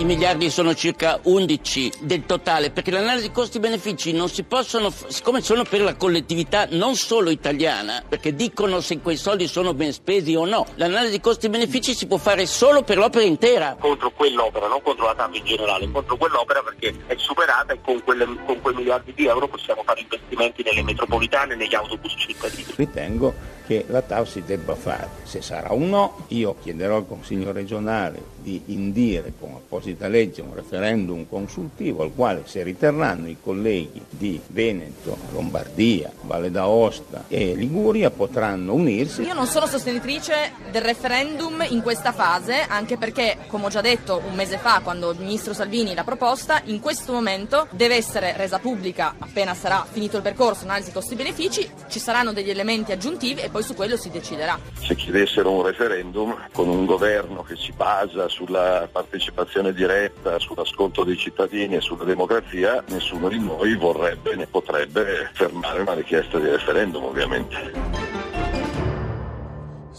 I miliardi sono circa 11 del totale, perché l'analisi costi-benefici non si possono, siccome sono per la collettività non solo italiana, perché dicono se quei soldi sono ben spesi o no, l'analisi costi-benefici si può fare solo per l'opera intera. Contro quell'opera, non contro la TAP in generale, contro quell'opera perché è superata e con, quelle, con quei miliardi di euro possiamo fare investimenti nelle metropolitane e negli autobus cittadini. Ritengo che la TAP si debba fare. Se sarà un no, io chiederò al Consiglio regionale di indire con apposita legge un referendum consultivo al quale si riterranno i colleghi di Veneto, Lombardia, Valle d'Aosta e Liguria potranno unirsi. Io non sono sostenitrice del referendum in questa fase, anche perché, come ho già detto un mese fa quando il ministro Salvini l'ha proposta, in questo momento deve essere resa pubblica appena sarà finito il percorso, analisi costi-benefici, ci saranno degli elementi aggiuntivi e poi su quello si deciderà. Se chiedessero un referendum con un governo che si basa sulla partecipazione diretta, sull'ascolto dei cittadini e sulla democrazia, nessuno di noi vorrebbe né potrebbe fermare una richiesta di referendum ovviamente.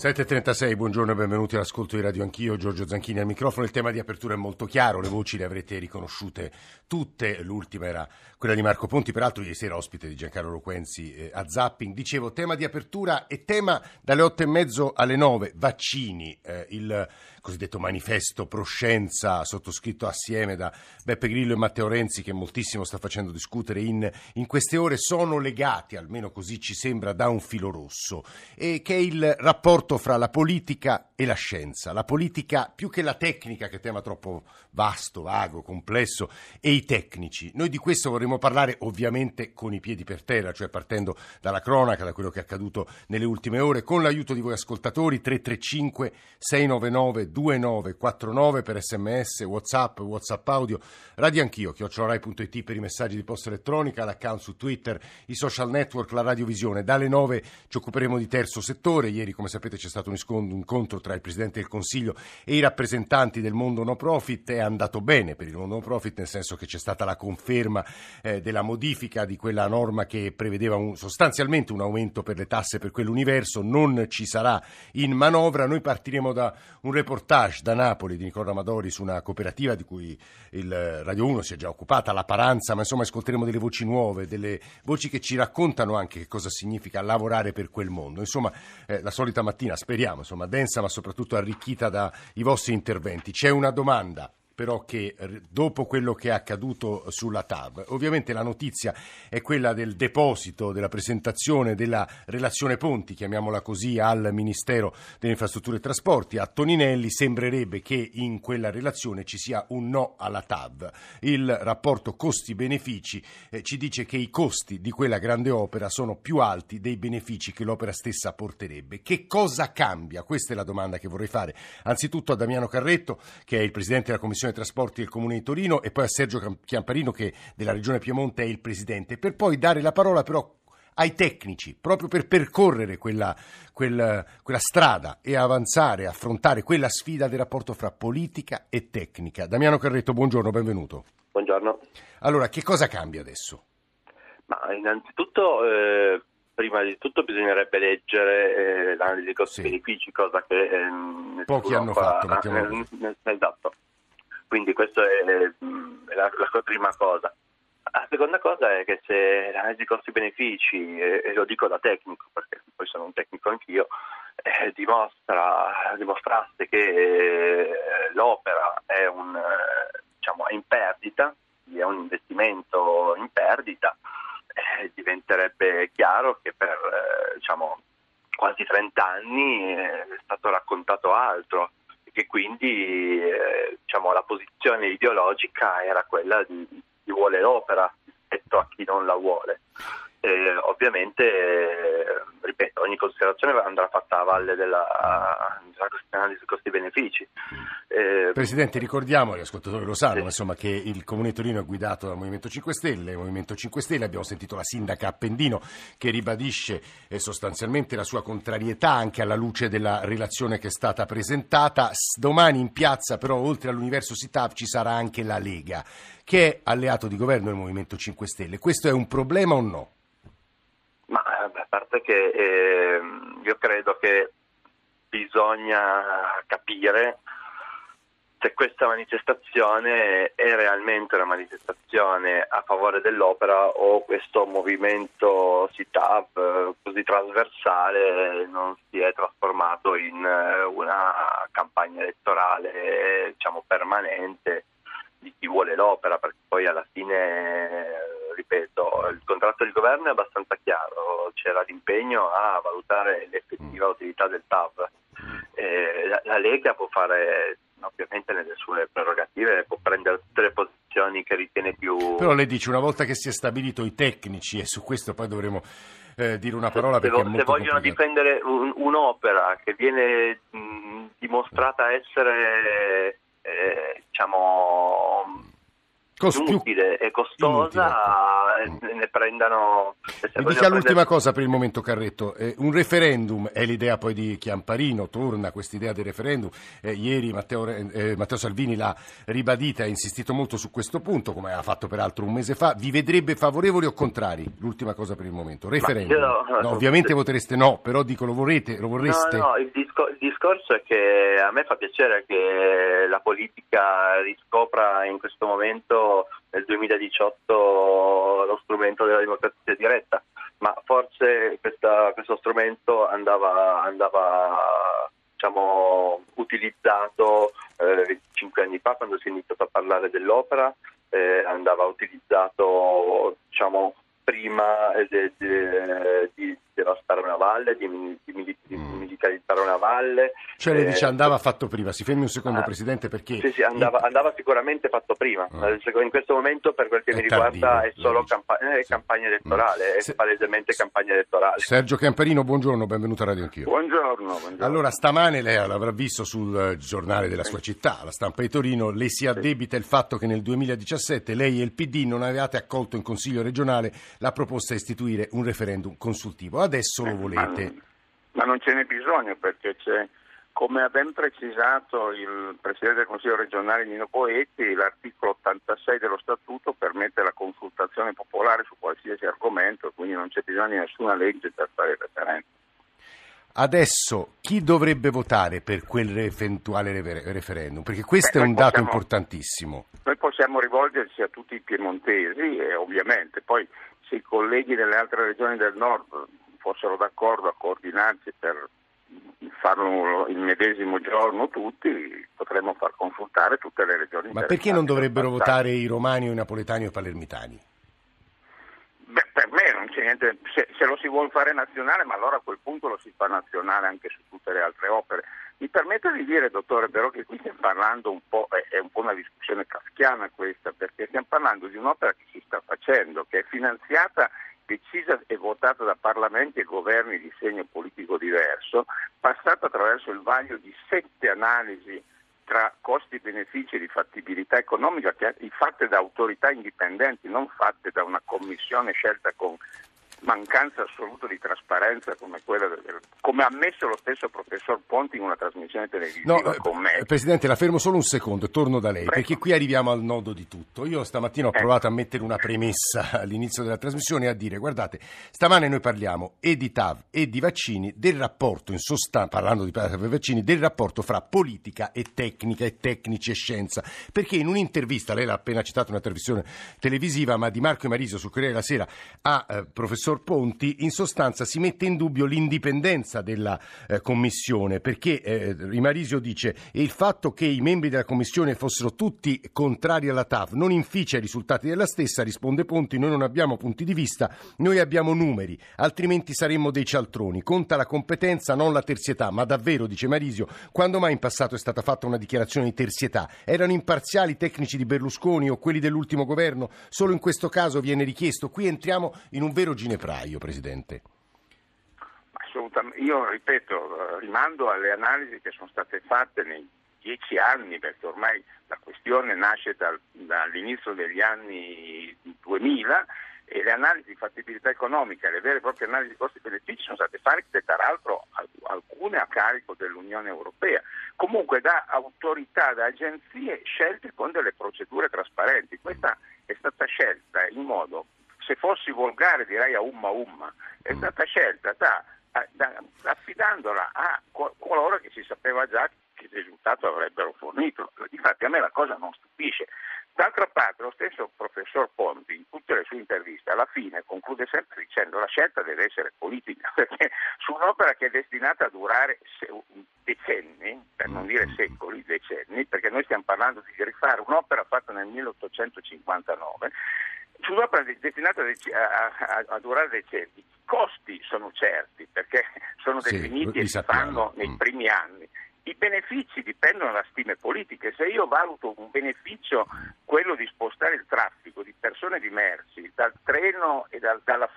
7.36, buongiorno e benvenuti all'ascolto di Radio Anch'io, Giorgio Zanchini al microfono. Il tema di apertura è molto chiaro, le voci le avrete riconosciute tutte, l'ultima era quella di Marco Ponti, peraltro ieri sera ospite di Giancarlo Loquenzi eh, a Zapping. Dicevo, tema di apertura e tema dalle 8 e mezzo alle 9, vaccini, eh, il cosiddetto manifesto proscienza sottoscritto assieme da Beppe Grillo e Matteo Renzi che moltissimo sta facendo discutere in, in queste ore, sono legati, almeno così ci sembra, da un filo rosso, e che è il rapporto fra la politica e la scienza. La politica più che la tecnica, che è tema troppo vasto, vago, complesso, e i tecnici. Noi di questo vorremmo parlare ovviamente con i piedi per terra, cioè partendo dalla cronaca, da quello che è accaduto nelle ultime ore, con l'aiuto di voi ascoltatori 335 699 2949 per sms, whatsapp, whatsapp audio, radio anch'io, chiocciolarai.it per i messaggi di posta elettronica, l'account su Twitter, i social network, la radiovisione. Dalle 9 ci occuperemo di terzo settore. Ieri, come sapete, c'è stato un incontro tra il Presidente del Consiglio e i rappresentanti del mondo no profit. È andato bene per il mondo no profit, nel senso che c'è stata la conferma eh, della modifica di quella norma che prevedeva un, sostanzialmente un aumento per le tasse per quell'universo. Non ci sarà in manovra. Noi partiremo da un reportage reportage da Napoli di Nicola Amadori su una cooperativa di cui il Radio 1 si è già occupata, la Paranza, ma insomma ascolteremo delle voci nuove, delle voci che ci raccontano anche che cosa significa lavorare per quel mondo. Insomma, eh, la solita mattina, speriamo, insomma, densa ma soprattutto arricchita dai vostri interventi. C'è una domanda però che dopo quello che è accaduto sulla TAV, ovviamente la notizia è quella del deposito, della presentazione della relazione Ponti, chiamiamola così, al Ministero delle Infrastrutture e Trasporti, a Toninelli, sembrerebbe che in quella relazione ci sia un no alla TAV. Il rapporto costi-benefici eh, ci dice che i costi di quella grande opera sono più alti dei benefici che l'opera stessa porterebbe. Che cosa cambia? Questa è la domanda che vorrei fare anzitutto a Damiano Carretto, che è il Presidente della Commissione Commissione Trasporti del Comune di Torino e poi a Sergio Chiamparino che della Regione Piemonte è il Presidente, per poi dare la parola però ai tecnici, proprio per percorrere quella, quella, quella, strada e avanzare, affrontare quella sfida del rapporto fra politica e tecnica. Damiano Carretto, buongiorno, benvenuto. Buongiorno. Allora, che cosa cambia adesso? Ma innanzitutto, eh, prima di tutto bisognerebbe leggere eh, l'analisi costi-benefici, sì. cosa che eh, pochi hanno fa, fatto. Mettiamo... esatto. Quindi questa è la, la, prima cosa. La seconda cosa è che se l'analisi costi-benefici, e, lo dico da tecnico perché poi sono un tecnico anch'io, eh, dimostra, dimostrasse che eh, l'opera è, un, eh, diciamo, è in perdita, è un investimento in perdita, eh, diventerebbe chiaro che per diciamo, quasi 30 anni è stato raccontato altro che quindi eh, diciamo, la posizione ideologica era quella di chi vuole l'opera rispetto a chi non la vuole. Eh, ovviamente, eh, ripeto, ogni considerazione andrà fatta a valle della, dell'analisi costi-benefici. Eh, Presidente, ricordiamo, gli ascoltatori lo sanno, sì. insomma, che il Comune Torino è guidato dal Movimento 5 Stelle, il Movimento 5 Stelle, abbiamo sentito la sindaca Appendino che ribadisce eh, sostanzialmente la sua contrarietà anche alla luce della relazione che è stata presentata. Domani in piazza, però, oltre all'Universo SITAF ci sarà anche la Lega, che è alleato di governo del Movimento 5 Stelle. Questo è un problema o no? A parte che eh, io credo che bisogna capire se questa manifestazione è realmente una manifestazione a favore dell'opera o questo movimento SITAV eh, così trasversale non si è trasformato in eh, una campagna elettorale diciamo, permanente di chi vuole l'opera, perché poi alla fine, ripeto, il contratto di governo è abbastanza chiaro, c'era l'impegno a valutare l'effettiva utilità del TAV. Eh, la, la Lega può fare ovviamente nelle sue prerogative può prendere tutte le posizioni che ritiene più... Però lei dice una volta che si è stabilito i tecnici e su questo poi dovremo eh, dire una parola se, perché se, se vogliono complicato. difendere un, un'opera che viene mh, dimostrata essere eh, diciamo inutile e costosa Inutile, eh, ne prendano se Mi dica l'ultima prendere- cosa per il momento Carretto, Eh, un referendum è l'idea poi di Chiamparino, torna questa idea del referendum, Eh, ieri Matteo, eh, Matteo Salvini l'ha ribadita, ha insistito molto su questo punto, come ha fatto peraltro un mese fa, vi vedrebbe favorevoli o contrari? L'ultima cosa per il momento, referendum. io- No, ovviamente votereste no, però dico lo vorrete, lo vorreste? No, no, il, disco- il discorso è che a me fa piacere che la politica riscopra in questo momento nel 2018 lo strumento della democrazia diretta, ma forse questa- questo strumento andava, andava diciamo, utilizzato eh, 25 anni fa quando si è iniziato a parlare dell'opera, eh, andava utilizzato diciamo, prima eh, de- de- di devastare una valle, di, di mili- di Mm. militarizzare una valle. Cioè lei Eh, dice andava fatto prima, si fermi un secondo Ah, Presidente perché... Sì, sì, andava, andava sicuramente fatto prima. Ah. Eh, In questo momento, per quel che È mi riguarda, tardivo, è solo campa- eh, Sì. campagna elettorale, Se- è palesemente campagna elettorale. Sergio Chiamparino, buongiorno, benvenuto a Radio Anch'io. Buongiorno, buongiorno. Allora, stamane lei l'avrà visto sul eh, giornale della sua città, la stampa di Torino, le si addebita il fatto che nel 2017 lei e il PD non avevate accolto in Consiglio regionale la proposta di istituire un referendum consultivo. Adesso lo volete. Ma non ce n'è bisogno perché c'è, come ha ben precisato il Presidente del Consiglio regionale Nino Poetti, l'articolo 86 dello Statuto permette la consultazione popolare su qualsiasi argomento, quindi non c'è bisogno di nessuna legge per fare il referendum. Adesso chi dovrebbe votare per quell'eventuale refer- referendum? Perché questo Beh, è un dato possiamo- importantissimo. Noi possiamo rivolgerci a tutti i piemontesi e ovviamente poi se i colleghi delle altre regioni del nord fossero d'accordo a coordinarsi per farlo il medesimo giorno tutti, potremmo far consultare tutte le regioni. Ma perché non dovrebbero votare i romani i napoletani o i palermitani? Beh, per me non c'è niente, se, se lo si vuole fare nazionale, ma allora a quel punto lo si fa nazionale anche su tutte le altre opere. Mi permette di dire, dottore, però che qui stiamo parlando un po', è, è un po' una discussione kafkiana questa, perché stiamo parlando di un'opera che si sta facendo, che è finanziata, decisa e votata da parlamenti e governi di segno politico diverso, passata attraverso il vaglio di sette analisi tra costi, benefici e di fattibilità economica fatte da autorità indipendenti, non fatte da una commissione scelta con mancanza assoluta di trasparenza come quella del, come ha ammesso lo stesso professor Ponti in una trasmissione televisiva No, eh, con me. Presidente, la fermo solo un secondo e torno da lei, Prego. perché qui arriviamo al nodo di tutto. Io stamattina ho Eh. provato a mettere una premessa all'inizio della trasmissione a dire, guardate, stamane noi parliamo e di TAV e di vaccini, del rapporto, in sostanza, parlando di TAV e vaccini, del rapporto fra politica e tecnica e tecnici e scienza, perché in un'intervista, lei l'ha appena citato una trasmissione televisiva, ma di Marco Marisio sul Corriere della Sera a eh, professor Ponti, in sostanza si mette in dubbio l'indipendenza della eh, commissione, perché eh, Marisio dice il fatto che i membri della commissione fossero tutti contrari alla TAV non inficia i risultati della stessa, risponde Ponti, noi non abbiamo punti di vista, noi abbiamo numeri, altrimenti saremmo dei cialtroni, conta la competenza, non la terzietà, ma davvero, dice Marisio, quando mai in passato è stata fatta una dichiarazione di terzietà? Erano imparziali i tecnici di Berlusconi o quelli dell'ultimo governo? Solo in questo caso viene richiesto, qui entriamo in un vero ginepraio, Presidente. Assolutamente. Io ripeto, eh, rimando alle analisi che sono state fatte nei dieci anni, perché ormai la questione nasce dal- dall'inizio degli anni 2000 e le analisi di fattibilità economica, le vere e proprie analisi di costi e benefici sono state fatte tra l'altro al- alcune a carico dell'Unione Europea, comunque da autorità, da agenzie scelte con delle procedure trasparenti. Questa è stata scelta in modo, se fossi volgare direi a umma umma, è stata scelta da, da- affidandola a co- coloro che si sapeva già che risultato avrebbero fornito. Infatti a me la cosa non stupisce. D'altra parte lo stesso professor Ponti in tutte le sue interviste alla fine conclude sempre dicendo la scelta deve essere politica perché su un'opera che è destinata a durare decenni, per non dire secoli, decenni, perché noi stiamo parlando di rifare un'opera fatta nel 1859, su un'opera destinata a, a, a durare decenni, i costi sono certi perché sono definiti sì, e si fanno nei mm. primi anni i benefici dipendono da stime politiche. Se io valuto un beneficio, quello di spostare il traffico di persone e di merci dal treno e dal, dalla,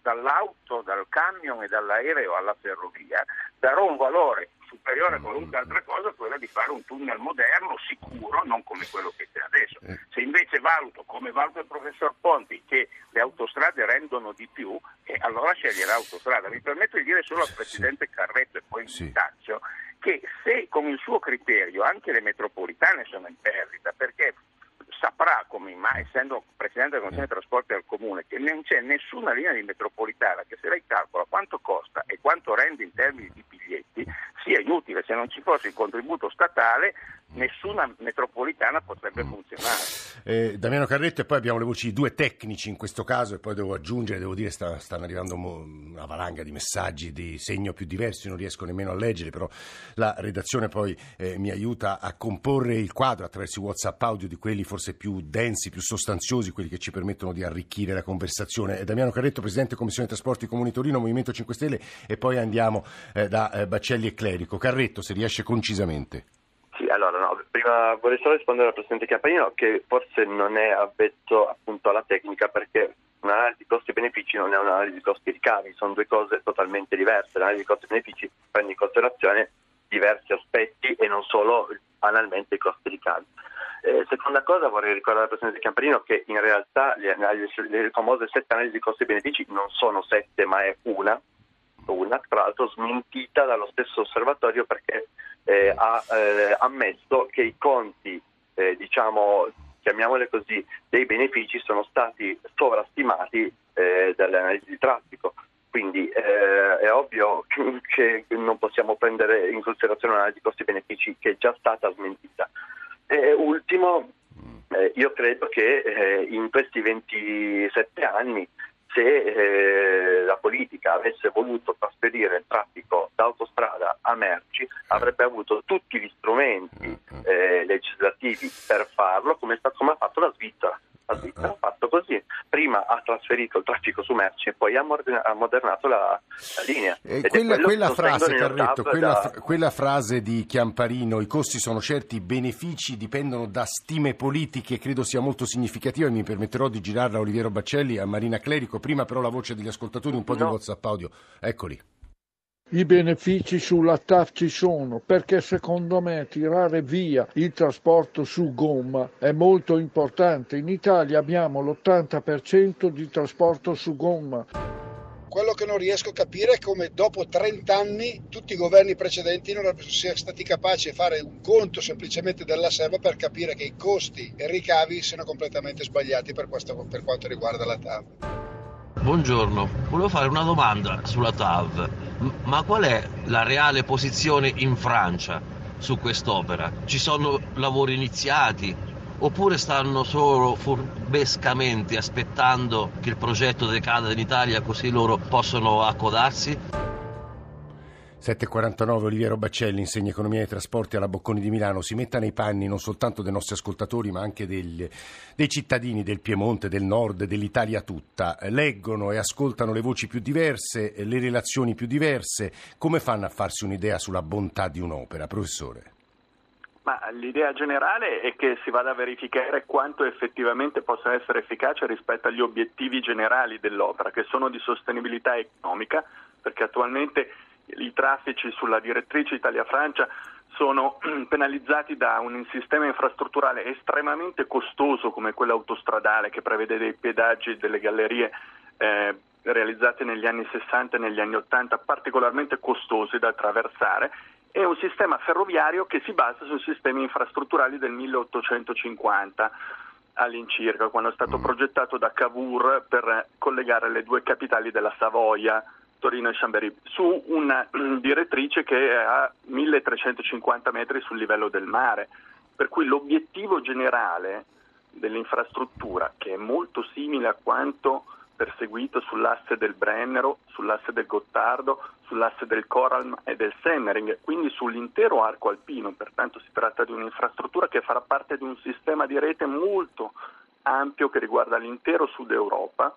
dall'auto, dal camion e dall'aereo alla ferrovia, darò un valore superiore a qualunque altra cosa, quella di fare un tunnel moderno, sicuro, non come quello che c'è adesso. Eh. Se invece valuto, come valuta il professor Ponti, che le autostrade rendono di più, eh, allora sceglierà autostrada. Mi permetto di dire solo al Presidente Carretto e poi in sì. taccio che se con il suo criterio anche le metropolitane sono in perdita, perché saprà, come mai, essendo Presidente del Consiglio dei Trasporti al Comune, che non c'è nessuna linea di metropolitana che se lei calcola quanto costa e quanto rende in termini di biglietti, sia inutile. Se non ci fosse il contributo statale, nessuna metropolitana potrebbe mm. funzionare. Eh, Damiano Carretto e poi abbiamo le voci di due tecnici in questo caso e poi devo aggiungere, devo dire, sta, stanno arrivando una valanga di messaggi di segno più diversi, non riesco nemmeno a leggere, però la redazione poi eh, mi aiuta a comporre il quadro attraverso i WhatsApp audio di quelli forse più densi, più sostanziosi, quelli che ci permettono di arricchire la conversazione. Damiano Carretto, Presidente Commissione Trasporti Comuni Torino, Movimento 5 Stelle e poi andiamo eh, da eh, Baccelli e Clerico. Carretto, se riesce concisamente. Allora no, prima vorrei solo rispondere al Presidente Campanino che forse non è avvezzo appunto alla tecnica perché un'analisi costi-benefici non è un'analisi costi-ricavi, sono due cose totalmente diverse. L'analisi costi-benefici prende in considerazione diversi aspetti e non solo banalmente i costi-ricavi. Eh, seconda cosa vorrei ricordare al Presidente Campanino che in realtà le, analisi, le famose sette analisi costi-benefici non sono sette ma è una, una tra l'altro smentita dallo stesso osservatorio perché eh, ha eh, ammesso che i conti, eh, diciamo, chiamiamole così, dei benefici sono stati sovrastimati eh, dalle analisi di traffico. Quindi eh, è ovvio che non possiamo prendere in considerazione un'analisi di costi-benefici che è già stata smentita. E ultimo, eh, io credo che in questi 27 anni se eh, la politica avesse voluto trasferire il traffico da autostrada a merci avrebbe avuto tutti gli strumenti eh, legislativi per farlo come, come ha fatto la Svizzera. La Svizzera ha fatto così, prima ha trasferito il traffico su merci e poi ha, modernato la, la linea. Eh, quella, quella frase, Carretto, quella, da... quella frase di Chiamparino, i costi sono certi, i benefici dipendono da stime politiche, credo sia molto significativa e mi permetterò di girarla a Oliviero Baccelli e a Marina Clerico. Prima però la voce degli ascoltatori, un po' no. di WhatsApp audio. Eccoli. I benefici sulla TAF ci sono perché secondo me tirare via il trasporto su gomma è molto importante. In Italia abbiamo l'80% di trasporto su gomma. Quello che non riesco a capire è come dopo 30 anni tutti i governi precedenti non siano stati capaci di fare un conto semplicemente della serva per capire che i costi e i ricavi siano completamente sbagliati per, questo, per quanto riguarda la TAV. Buongiorno, volevo fare una domanda sulla TAV. Ma qual è la reale posizione in Francia su quest'opera? Ci sono lavori iniziati? Oppure stanno solo furbescamente aspettando che il progetto decada in Italia così loro possono accodarsi? 749 Oliviero Baccelli insegna economia e trasporti alla Bocconi di Milano. Si metta nei panni non soltanto dei nostri ascoltatori, ma anche degli, dei cittadini del Piemonte, del Nord, dell'Italia tutta. Leggono e ascoltano le voci più diverse, le relazioni più diverse. Come fanno a farsi un'idea sulla bontà di un'opera, professore? Ma l'idea generale è che si vada a verificare quanto effettivamente possa essere efficace rispetto agli obiettivi generali dell'opera, che sono di sostenibilità economica, perché attualmente i traffici sulla direttrice Italia-Francia sono penalizzati da un sistema infrastrutturale estremamente costoso come quello autostradale che prevede dei pedaggi e delle gallerie eh, realizzate negli anni 60 e negli anni 80 particolarmente costosi da attraversare e un sistema ferroviario che si basa sui sistemi infrastrutturali del 1850 all'incirca, quando è stato mm. progettato da Cavour per collegare le due capitali della Savoia Torino e Chambéry, su una direttrice che è a 1350 metri sul livello del mare, per cui l'obiettivo generale dell'infrastruttura, che è molto simile a quanto perseguito sull'asse del Brennero, sull'asse del Gottardo, sull'asse del Koralm e del Semmering, quindi sull'intero arco alpino, pertanto si tratta di un'infrastruttura che farà parte di un sistema di rete molto ampio che riguarda l'intero Sud Europa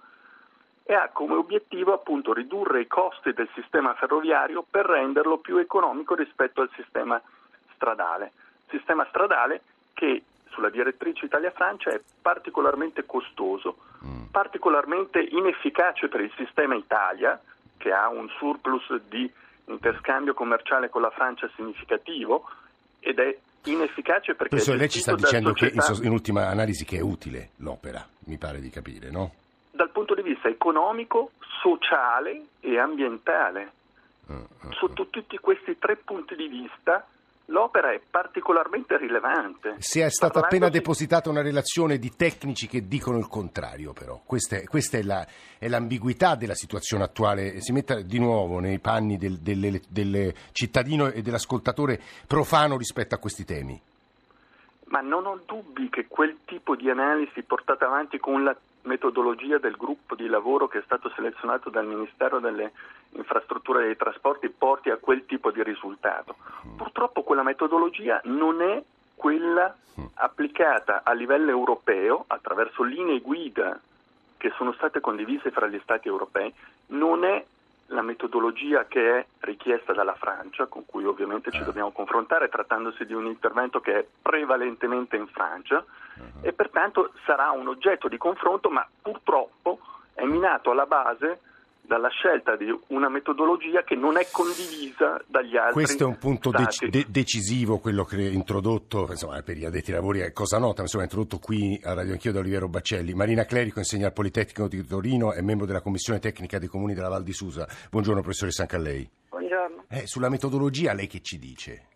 e ha come obiettivo appunto ridurre i costi del sistema ferroviario per renderlo più economico rispetto al sistema stradale. Sistema stradale che sulla direttrice Italia-Francia è particolarmente costoso, mm. particolarmente inefficace per il sistema Italia, che ha un surplus di interscambio commerciale con la Francia significativo ed è inefficace perché... Professore, lei ci sta dicendo società... che in, in, ultima analisi che è utile l'opera, mi pare di capire, no? Dal punto di vista economico, sociale e ambientale. Uh, uh, Sotto tutti questi tre punti di vista l'opera è particolarmente rilevante. Si è stata Parlando appena depositata una relazione di tecnici che dicono il contrario, però. Questa è, questa è, la, è l'ambiguità della situazione attuale. Si metta di nuovo nei panni del, del, del cittadino e dell'ascoltatore profano rispetto a questi temi. Ma non ho dubbi che quel tipo di analisi portata avanti con la metodologia del gruppo di lavoro che è stato selezionato dal Ministero delle Infrastrutture e dei Trasporti porti a quel tipo di risultato. Purtroppo quella metodologia non è quella applicata a livello europeo attraverso linee guida che sono state condivise fra gli Stati europei, non è la metodologia che è richiesta dalla Francia, con cui ovviamente ci eh. dobbiamo confrontare trattandosi di un intervento che è prevalentemente in Francia uh-huh. e pertanto sarà un oggetto di confronto, ma purtroppo è minato alla base dalla scelta di una metodologia che non è condivisa dagli altri Questo è un punto dec- de- decisivo, quello che è introdotto insomma, per gli addetti ai lavori, è cosa nota, insomma, è introdotto qui a Radio Anch'io da Oliviero Baccelli. Marina Clerico insegna al Politecnico di Torino, è membro della Commissione Tecnica dei Comuni della Val di Susa. Buongiorno professoressa anche a lei. Buongiorno. Eh, sulla metodologia lei che ci dice?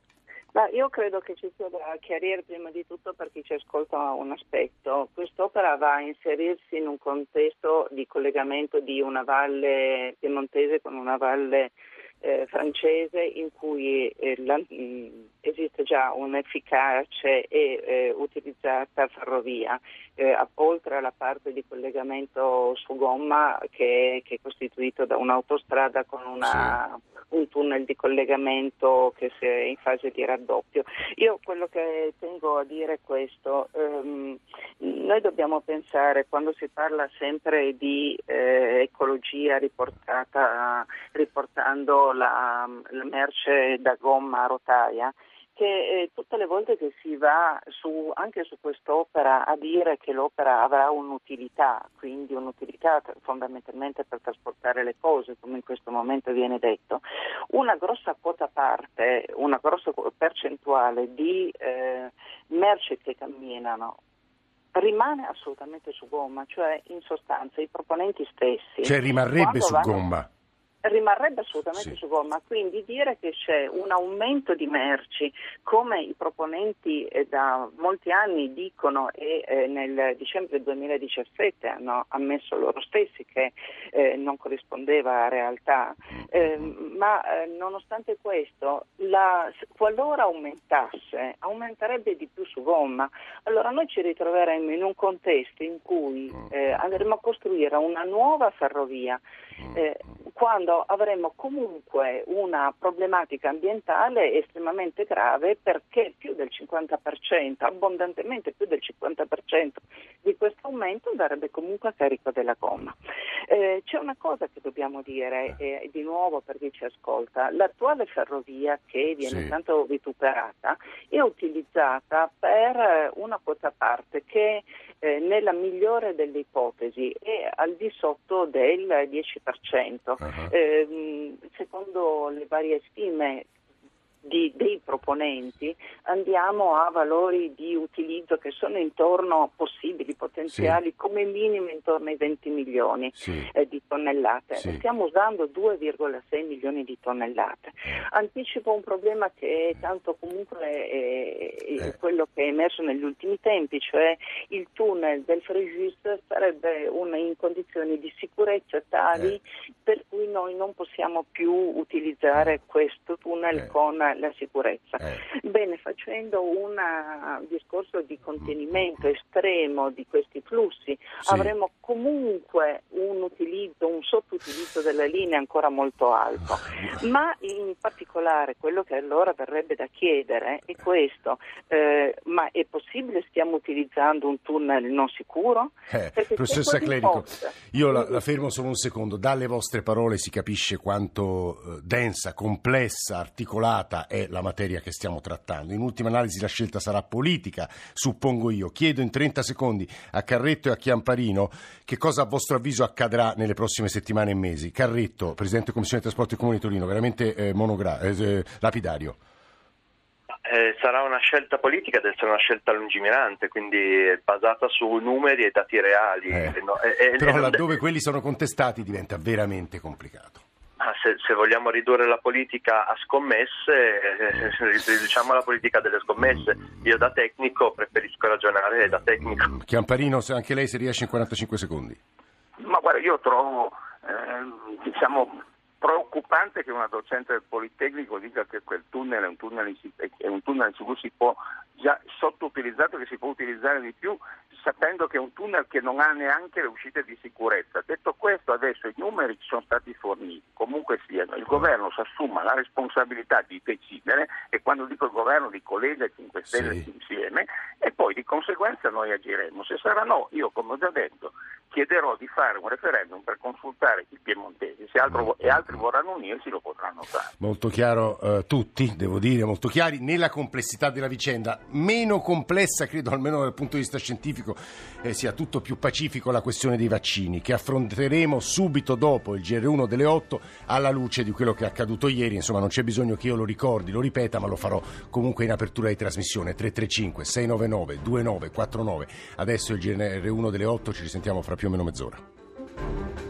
Ma io credo che ci sia da chiarire prima di tutto per chi ci ascolta un aspetto. Quest'opera va a inserirsi in un contesto di collegamento di una valle piemontese con una valle eh, francese in cui eh, la, mh, mm, esiste già un'efficace e eh, utilizzata ferrovia, eh, oltre alla parte di collegamento su gomma che, che è costituito da un'autostrada con una, un tunnel di collegamento che è in fase di raddoppio. Io quello che tengo a dire è questo, ehm, noi dobbiamo pensare quando si parla sempre di eh, ecologia riportata, la, la merce da gomma a rotaia, che eh, tutte le volte che si va su, anche su quest'opera a dire che l'opera avrà un'utilità, quindi un'utilità fondamentalmente per trasportare le cose, come in questo momento viene detto, una grossa quota parte, una grossa percentuale di eh, merci che camminano rimane assolutamente su gomma, cioè in sostanza i proponenti stessi. Cioè rimarrebbe su vanno, gomma rimarrebbe assolutamente sì. su gomma, quindi dire che c'è un aumento di merci come i proponenti eh, da molti anni dicono e eh, nel dicembre 2017 hanno ammesso loro stessi che eh, non corrispondeva a realtà, ehm, ma nonostante questo la, qualora aumentasse aumenterebbe di più su gomma, allora noi ci ritroveremmo in un contesto in cui eh, andremo a costruire una nuova ferrovia eh, quando avremo comunque una problematica ambientale estremamente grave perché più del 50%, abbondantemente più del 50% di questo aumento darebbe comunque a carico della gomma. Eh, c'è una cosa che dobbiamo dire, eh, di nuovo per chi ci ascolta, l'attuale ferrovia che viene sì. tanto vituperata è utilizzata per una quota parte che eh, nella migliore delle ipotesi è al di sotto del 10%. Uh-huh. Eh, secondo le varie stime di, dei proponenti andiamo a valori di utilizzo che sono intorno possibili, potenziali, sì. come minimo intorno ai 20 milioni sì. eh, di tonnellate. Sì. Stiamo usando 2,6 milioni di tonnellate. Eh. Anticipo un problema che tanto comunque è, è eh. quello che è emerso negli ultimi tempi, cioè il tunnel del Frejus sarebbe una, in condizioni di sicurezza tali eh. per cui noi non possiamo più utilizzare questo tunnel con la sicurezza. Bene, facendo un discorso di contenimento estremo di questi flussi, sì. avremo comunque un utilizzo, un sottoutilizzo della linea ancora molto alto. Ma in particolare quello che allora verrebbe da chiedere è questo, eh, ma è possibile stiamo utilizzando un tunnel non sicuro? Eh, professoressa Clerico, io la, la, fermo solo un secondo, dalle vostre parole si capisce quanto eh, densa, complessa, articolata è la materia che stiamo trattando. In ultima analisi la scelta sarà politica, suppongo io. Chiedo in 30 secondi a Carretto e a Chiamparino che cosa a vostro avviso accadrà nelle prossime settimane e mesi. Carretto, Presidente Commissione Trasporti Comuni Torino, veramente eh, monogra- eh, lapidario. Eh, sarà una scelta politica, deve essere una scelta lungimirante, quindi basata su numeri e dati reali. Eh. No, eh, Però laddove quelli sono contestati diventa veramente complicato. Ah, se, se, vogliamo ridurre la politica a scommesse, eh, riduciamo la politica delle scommesse. Io da tecnico preferisco ragionare da tecnico. Chiamparino, anche lei se riesce in 45 secondi. Ma guarda, io trovo, eh, diciamo, preoccupante che una docente del Politecnico dica che quel tunnel è un tunnel, è un tunnel su cui si può già sottoutilizzato, che si può utilizzare di più, sapendo che è un tunnel che non ha neanche le uscite di sicurezza. Detto questo, adesso i numeri ci sono stati forniti, comunque siano, il governo si assuma la responsabilità di decidere, e quando dico il governo dico Lega e 5 Stelle sì. insieme, e poi di conseguenza noi agiremo. Se sarà no, io come ho già detto, chiederò di fare un referendum per consultare i piemontesi, se altro, e altri vorranno unirsi lo potranno fare. Molto chiaro eh, tutti, devo dire, molto chiari, nella complessità della vicenda, meno complessa credo almeno dal punto di vista scientifico eh, sia tutto più pacifico la questione dei vaccini, che affronteremo subito dopo il GR1 delle 8 alla luce di quello che è accaduto ieri, insomma non c'è bisogno che io lo ricordi, lo ripeta, ma lo farò comunque in apertura di trasmissione. 335 699 2949. Adesso il GR1 delle 8 ci risentiamo fra più più o meno mezz'ora.